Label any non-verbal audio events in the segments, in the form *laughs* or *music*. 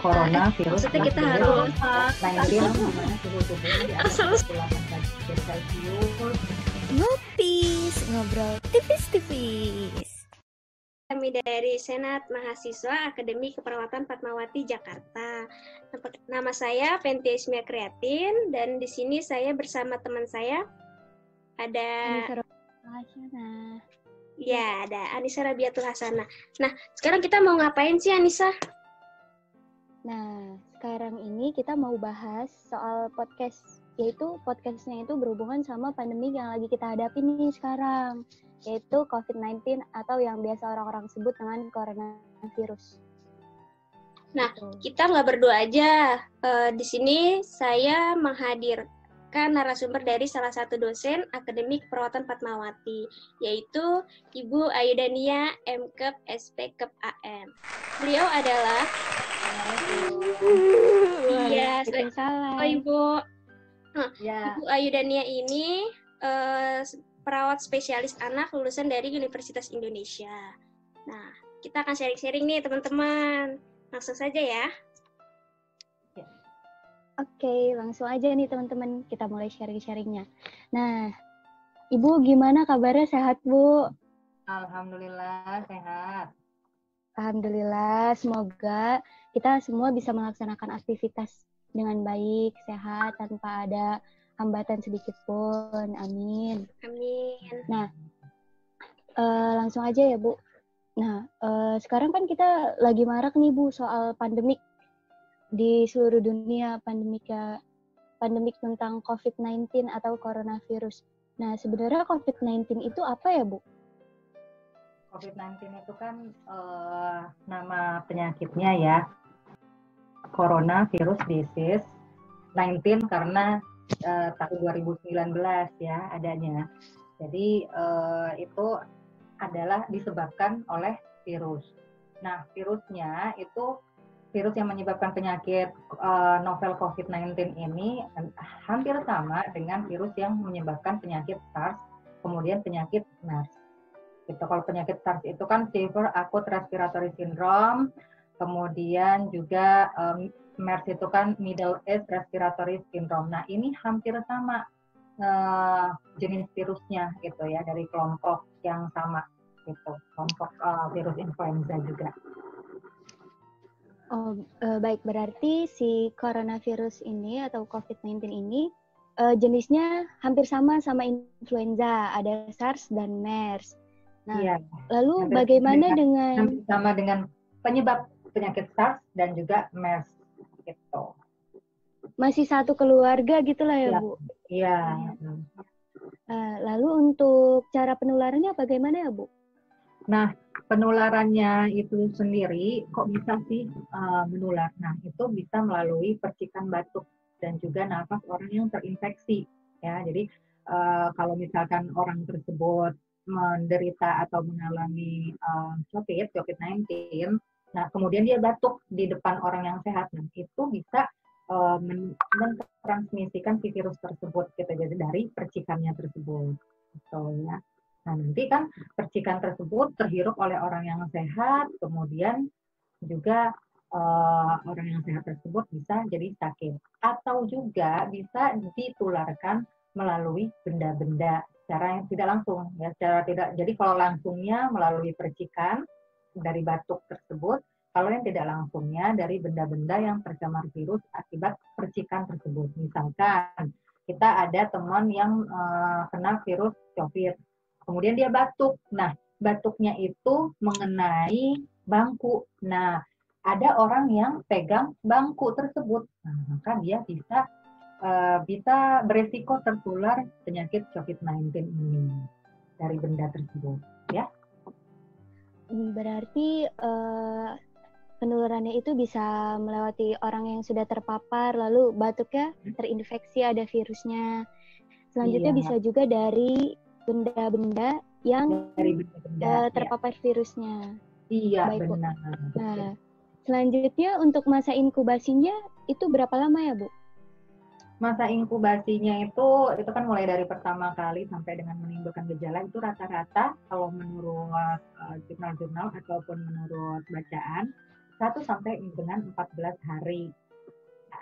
corona virus Maksudnya kita harus 19 di mana suhu tubuhnya di atas 38 derajat Celcius. Ngopis, ngobrol tipis-tipis. Kami dari Senat Mahasiswa Akademi Keperawatan Fatmawati Jakarta. Nama saya Pentiasmia Kreatin dan di sini saya bersama teman saya ada ya ada Anissa Rabiatul Hasanah. Nah, sekarang kita mau ngapain sih Anissa? Nah, sekarang ini kita mau bahas soal podcast, yaitu podcastnya itu berhubungan sama pandemi yang lagi kita hadapi nih sekarang, yaitu COVID-19 atau yang biasa orang-orang sebut dengan coronavirus. Nah, Gitu. Kita nggak berdua aja. Eh, di sini saya menghadirkan narasumber dari salah satu dosen Akademi Keperawatan Fatmawati, yaitu Ibu Ayudania MKep SPKep AM. Beliau adalah Iya, salah. Oh, Ibu. Ya, Ibu Ayudania ini eh, perawat spesialis anak lulusan dari Universitas Indonesia. Nah, kita akan sharing-sharing nih teman-teman. Langsung saja ya. Oke, langsung aja nih teman-teman, kita mulai sharing-sharingnya. Nah, Ibu gimana kabarnya? Sehat, Bu? alhamdulillah sehat. Alhamdulillah, semoga kita semua bisa melaksanakan aktivitas dengan baik, sehat, tanpa ada hambatan sedikit pun. Amin. Amin. Eh, langsung aja ya, Bu. Nah, eh, sekarang kan kita lagi marak nih, Bu, soal pandemik di seluruh dunia, pandemik ya, pandemik tentang COVID-19 atau coronavirus. Nah, sebenarnya COVID-19 itu apa ya, Bu? COVID-19 itu kan eh, nama penyakitnya ya. Corona virus disease 19 karena eh, tahun 2019 ya adanya. Jadi eh, itu adalah disebabkan oleh virus. Nah, virusnya itu virus yang menyebabkan penyakit eh, novel COVID-19 ini hampir sama dengan virus yang menyebabkan penyakit SARS, kemudian penyakit MERS gitu. Kalau penyakit SARS itu kan Severe Acute Respiratory Syndrome, kemudian juga um, MERS itu kan Middle Age Respiratory Syndrome. Nah ini hampir sama eh, jenis virusnya gitu ya dari kelompok yang sama gitu, kelompok eh, virus influenza juga. Oh, eh, baik berarti si coronavirus ini atau COVID-19 ini eh, jenisnya hampir sama sama influenza, ada SARS dan MERS. Nah, Iya, lalu hampir bagaimana sama dengan hampir sama dengan penyebab penyakit SARS dan juga MERS gitu. masih satu keluarga gitulah ya, Iya. Bu? Iya. Eh, lalu untuk cara penularannya bagaimana ya, Bu? Nah, penularannya itu sendiri kok bisa sih uh, menular? Nah, itu bisa melalui percikan batuk dan juga nafas orang yang terinfeksi. Ya, jadi uh, kalau misalkan orang tersebut menderita atau mengalami uh, COVID, COVID-19, nah kemudian dia batuk di depan orang yang sehat, nah itu bisa uh, men- mentransmisikan si virus tersebut, gitu. Jadi dari percikannya tersebut, gitu ya. Nah, nanti kan percikan tersebut terhirup oleh orang yang sehat, kemudian juga eh, orang yang sehat tersebut bisa jadi sakit. Atau juga bisa ditularkan melalui benda-benda secara yang tidak langsung. ya secara tidak. Jadi kalau langsungnya melalui percikan dari batuk tersebut, kalau yang tidak langsungnya dari benda-benda yang tercemar virus akibat percikan tersebut. Misalkan kita ada teman yang eh, kena virus COVID, kemudian dia batuk. Nah, batuknya itu mengenai bangku. Nah, ada orang yang pegang bangku tersebut, nah, maka dia bisa eh, bisa beresiko tertular penyakit COVID-19 ini dari benda tersebut. Hmm, Berarti eh, penularannya itu bisa melewati orang yang sudah terpapar, lalu batuknya terinfeksi ada virusnya. Selanjutnya Iya. bisa juga dari benda-benda yang Dari benda-benda. ya. terpapar virusnya. Iya, Baik, Bu. benar. Nah, selanjutnya untuk masa inkubasinya itu berapa lama ya, Bu? Masa inkubasinya itu itu kan mulai dari pertama kali sampai dengan menimbulkan gejala itu rata-rata kalau menurut eh, jurnal-jurnal ataupun menurut bacaan 1 sampai dengan 14 hari.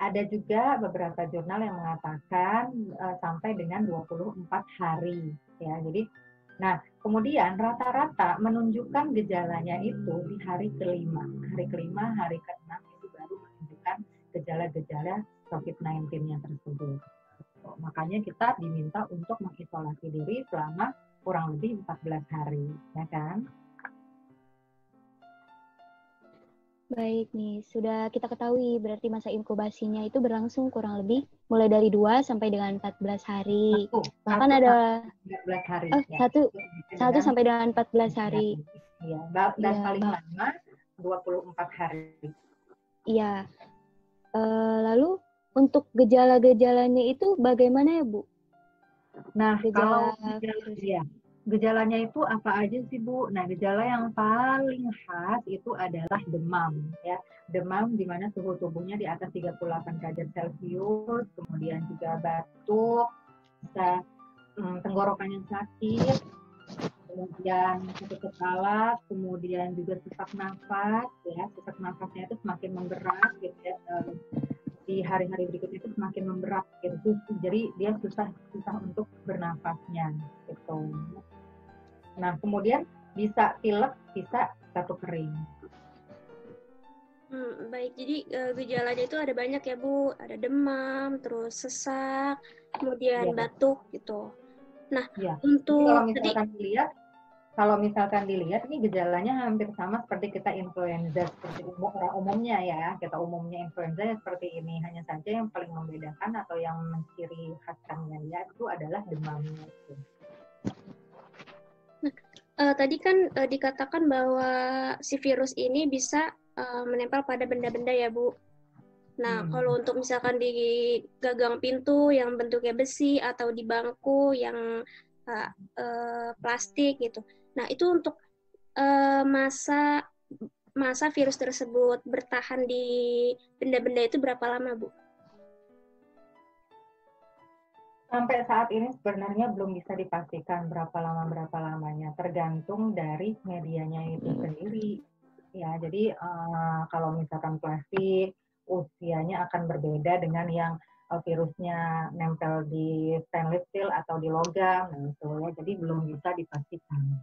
Ada juga beberapa jurnal yang mengatakan uh, sampai dengan 24 hari ya. Jadi nah, kemudian rata-rata menunjukkan gejalanya itu di hari kelima. Hari kelima, hari keenam gejala-gejala COVID-19-nya tersebut. Makanya kita diminta untuk mengisolasi diri selama kurang lebih 14 hari, ya kan? Baik nih, sudah kita ketahui berarti masa inkubasinya itu berlangsung kurang lebih mulai dari 2 sampai dengan 14 hari. Satu, Bahkan satu, ada 14 hari. Oh, ya. satu, satu sampai dengan 14 hari. Iya, dan ya, paling lama 24 hari. Iya. Uh, lalu untuk gejala-gejalanya itu bagaimana ya, Bu? Nah, gejala kalau gejala, ya, gejalanya itu apa aja sih Bu? Nah gejala yang paling khas itu adalah demam ya. Demam di mana suhu tubuhnya di atas 38 derajat Celcius, kemudian juga batuk, bisa hmm, tenggorokan yang sakit, kemudian sakit kepala, kemudian juga sesak nafas ya. Sesak nafasnya itu semakin memberat gitu ya. Di hari-hari berikutnya itu semakin memberat gitu. Jadi dia susah susah untuk bernafasnya gitu. Nah, kemudian bisa pilek, bisa batuk kering. Hmm, baik, jadi uh, gejalanya itu ada banyak ya Bu, ada demam, terus sesak, kemudian ya. batuk gitu. Nah, ya. untuk kalau misalkan tadi, dilihat, kalau misalkan dilihat ini gejalanya hampir sama seperti kita influenza seperti umum, orang umumnya ya, kita umumnya influenza seperti ini. Hanya saja yang paling membedakan atau yang menciri khaskannya ya itu adalah demamnya. Itu uh, tadi kan uh, dikatakan bahwa si virus ini bisa uh, menempel pada benda-benda ya, Bu. Nah, hmm. kalau untuk misalkan di gagang pintu yang bentuknya besi atau di bangku yang uh, uh, plastik gitu. Nah, itu untuk uh, masa masa virus tersebut bertahan di benda-benda itu berapa lama, Bu? Sampai saat ini sebenarnya belum bisa dipastikan berapa lama berapa lamanya, tergantung dari medianya itu sendiri. Ya, jadi uh, kalau misalkan plastik usianya akan berbeda dengan yang uh, virusnya nempel di stainless steel atau di logam, nah itu ya. Jadi belum bisa dipastikan.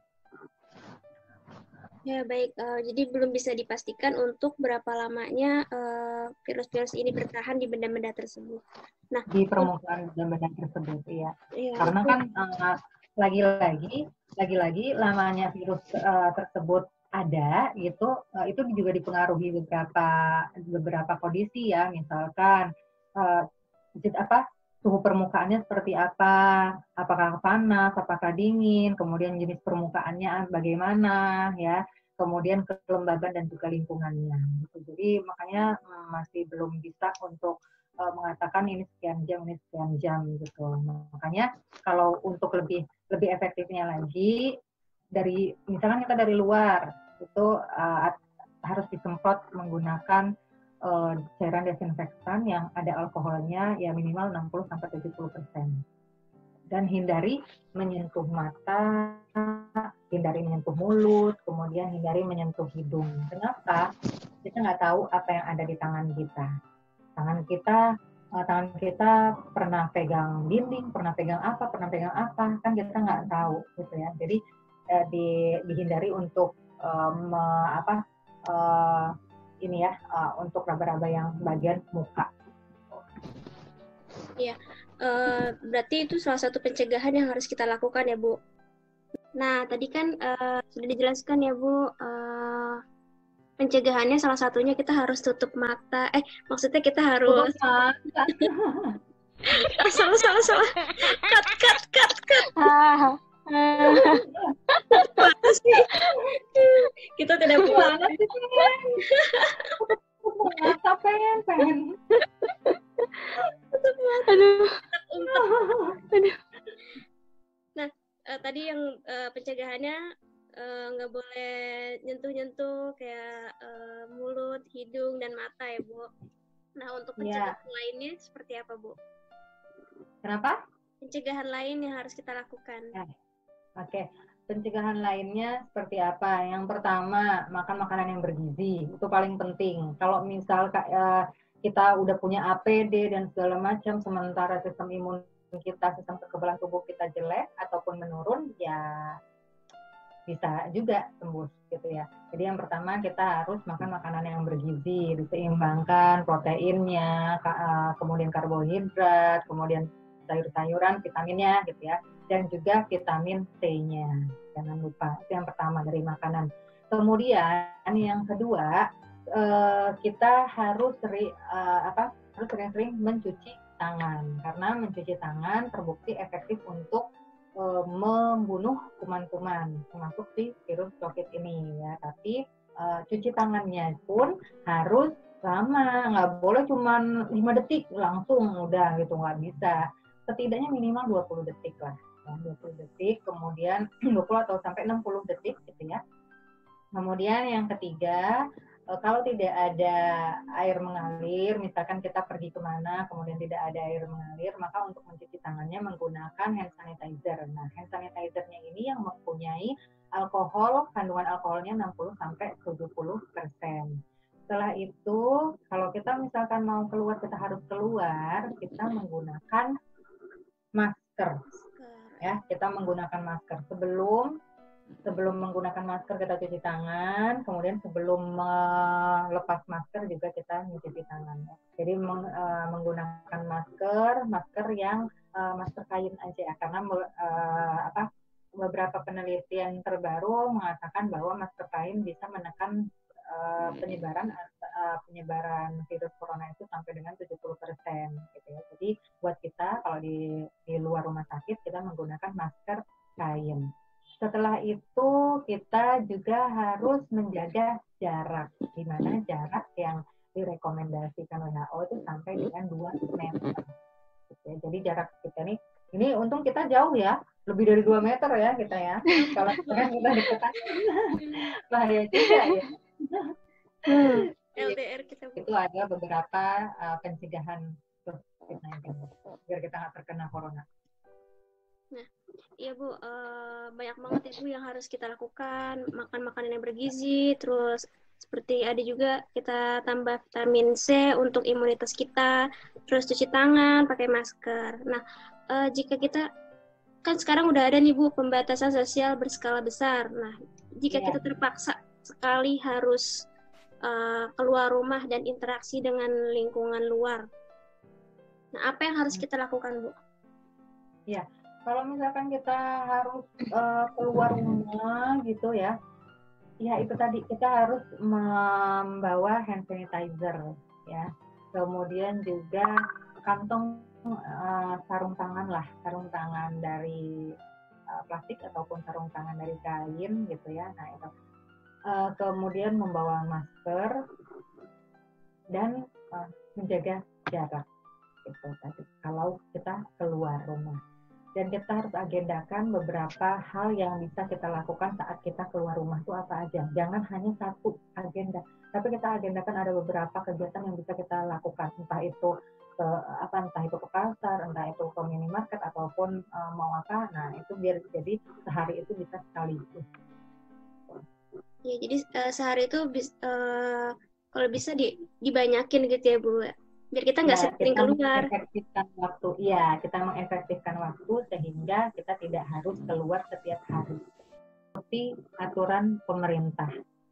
Ya baik, uh, jadi belum bisa dipastikan untuk berapa lamanya uh, virus-virus ini bertahan di benda-benda tersebut. Nah, di permukaan benda-benda tersebut, ya. ya Karena kan uh, lagi-lagi, lagi-lagi lamanya virus uh, tersebut ada, itu uh, itu juga dipengaruhi beberapa beberapa kondisi ya, misalkan uh, apa suhu permukaannya seperti apa, apakah panas, apakah dingin, kemudian jenis permukaannya bagaimana, ya, kemudian kelembaban dan juga lingkungannya. Jadi makanya hmm, masih belum bisa untuk uh, mengatakan ini sekian jam, ini sekian jam gitu. Makanya kalau untuk lebih lebih efektifnya lagi dari misalkan kita dari luar itu uh, harus disemprot menggunakan uh, cairan desinfektan yang ada alkoholnya ya minimal 60 sampai 70 persen. Dan hindari menyentuh mata, hindari menyentuh mulut, kemudian hindari menyentuh hidung. Kenapa? Kita nggak tahu apa yang ada di tangan kita. Tangan kita, uh, tangan kita pernah pegang dinding, pernah pegang apa, pernah pegang apa, kan kita nggak tahu gitu ya. Jadi uh, di, dihindari untuk um, apa uh, ini ya uh, untuk raba-raba yang bagian muka. Iya, uh, berarti itu salah satu pencegahan yang harus kita lakukan ya Bu. Nah tadi kan uh, sudah dijelaskan ya Bu, uh, pencegahannya salah satunya kita harus tutup mata. Eh maksudnya kita harus. *laughs* salah salah salah. Cut cut cut cut. Ah. Kita tidak *laughs* banget sih. Masa pengen, pengen. Aduh. Aduh. Nah, uh, tadi yang uh, pencegahannya nggak uh, boleh nyentuh-nyentuh kayak uh, mulut, hidung, dan mata ya, Bu. Nah, untuk iya. pencegahan yeah. lainnya seperti apa, Bu? Kenapa? Pencegahan lain yang harus kita lakukan. Nah Oke, pencegahan lainnya seperti apa? Yang pertama, makan makanan yang bergizi. Itu paling penting. Kalau misal uh, kita udah punya APD dan segala macam, sementara sistem imun kita, sistem kekebalan tubuh kita jelek ataupun menurun, ya bisa juga tembus gitu ya. Jadi yang pertama kita harus makan makanan yang bergizi, diseimbangkan proteinnya, eh, kemudian karbohidrat, kemudian sayur-sayuran, vitaminnya gitu ya, dan juga vitamin C-nya. Jangan lupa itu yang pertama dari makanan. Kemudian yang kedua eh, kita harus seri, eh, apa harus sering-sering mencuci tangan karena mencuci tangan terbukti efektif untuk e, membunuh kuman-kuman termasuk si virus COVID ini ya. Tapi cuci tangannya pun harus lama, nggak boleh cuma 5 detik langsung udah gitu nggak bisa. Setidaknya minimal 20 detik lah. Ya, 20 detik, kemudian *clears throat* 20 atau sampai 60 detik gitu ya. Kemudian yang ketiga, Eh, kalau tidak ada air mengalir, misalkan kita pergi ke mana, kemudian tidak ada air mengalir, maka untuk mencuci tangannya menggunakan hand sanitizer. Nah, hand sanitizernya ini yang mempunyai alkohol, kandungan alkoholnya 60 sampai 70 persen. Setelah itu, kalau kita misalkan mau keluar, kita harus keluar, kita menggunakan masker. Ya, kita menggunakan masker. Sebelum sebelum menggunakan masker kita cuci tangan, kemudian sebelum melepas masker juga kita mencuci tangan. Jadi meng, uh, menggunakan masker, masker yang uh, masker kain aja ya, karena uh, apa beberapa penelitian terbaru mengatakan bahwa masker kain bisa menekan uh, penyebaran uh, penyebaran virus corona itu sampai dengan 70 persen gitu ya. Jadi buat kita kalau di di luar rumah sakit kita menggunakan masker kain. Setelah itu kita juga harus menjaga jarak, di mana jarak yang direkomendasikan WHO itu sampai dengan 2 meter. Oke, jadi jarak kita nih, ini untung kita jauh ya, lebih dari 2 meter ya kita ya. Kalau *laughs* sekarang kita deketan, bahaya juga ya. Hmm. LDR kita. Itu ada beberapa uh, pencegahan COVID-19 biar kita nggak terkena corona. Nah, iya Bu, uh, banyak banget ya Bu yang harus kita lakukan, makan makanan yang bergizi, terus seperti ada juga kita tambah vitamin C untuk imunitas kita, terus cuci tangan, pakai masker. Nah, uh, jika kita kan sekarang udah ada nih Bu pembatasan sosial berskala besar. Nah, jika yeah. kita terpaksa sekali harus uh, keluar rumah dan interaksi dengan lingkungan luar. Nah, apa yang harus kita lakukan, Bu? Ya, kalau misalkan kita harus uh, keluar rumah gitu ya, ya itu tadi kita harus membawa hand sanitizer ya. Kemudian juga kantong uh, sarung tangan lah, sarung tangan dari plastik ataupun sarung tangan dari kain gitu ya. Nah itu. Uh, kemudian membawa masker dan uh, menjaga jarak gitu tadi. Kalau kita keluar rumah dan kita harus agendakan beberapa hal yang bisa kita lakukan saat kita keluar rumah itu apa aja. Jangan hanya satu agenda, tapi kita agendakan ada beberapa kegiatan yang bisa kita lakukan, entah itu ke apa entah itu ke pasar, entah itu ke minimarket ataupun uh, mau apa. Nah, itu biar jadi sehari itu bisa sekali itu. Ya, jadi uh, sehari itu bis, uh, kalau bisa di, dibanyakin gitu ya, Bu biar kita nggak ya, sering keluar. Mengefektifkan waktu, iya kita mengefektifkan waktu sehingga kita tidak harus keluar setiap hari. Seperti aturan pemerintah.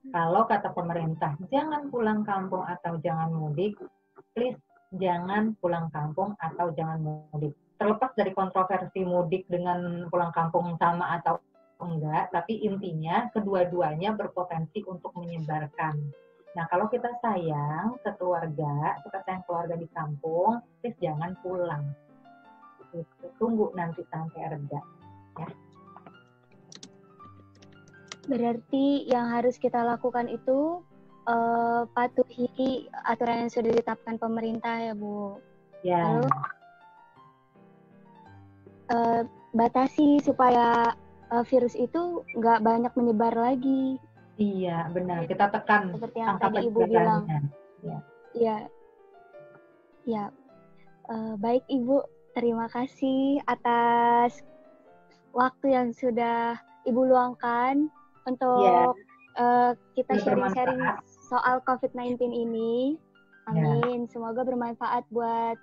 Kalau kata pemerintah jangan pulang kampung atau jangan mudik, please jangan pulang kampung atau jangan mudik. Terlepas dari kontroversi mudik dengan pulang kampung sama atau enggak, tapi intinya kedua-duanya berpotensi untuk menyebarkan Nah, kalau kita sayang ke keluarga, kita sayang keluarga di kampung, please jangan pulang. Gitu. Tunggu nanti sampai reda. Ya. Berarti yang harus kita lakukan itu uh, patuhi aturan yang sudah ditetapkan pemerintah ya Bu. Ya. Lalu uh, batasi supaya uh, virus itu nggak banyak menyebar lagi. Iya, benar. Kita tekan seperti yang tadi Ibu bilang. Iya. Iya. Ya. Uh, baik Ibu, terima kasih atas waktu yang sudah Ibu luangkan untuk yeah. Iya. uh, kita sharing-sharing soal COVID-19 ini. Iya. Amin. Yeah. Semoga bermanfaat buat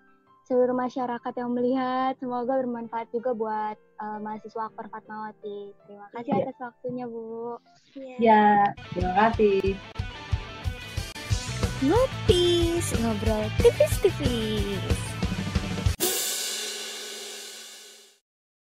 seluruh masyarakat yang melihat. Semoga bermanfaat juga buat uh, mahasiswa Akper Fatmawati. Terima kasih yeah. atas waktunya, Bu. Ya, yeah. terima kasih. Ngopis, ngobrol tipis-tipis.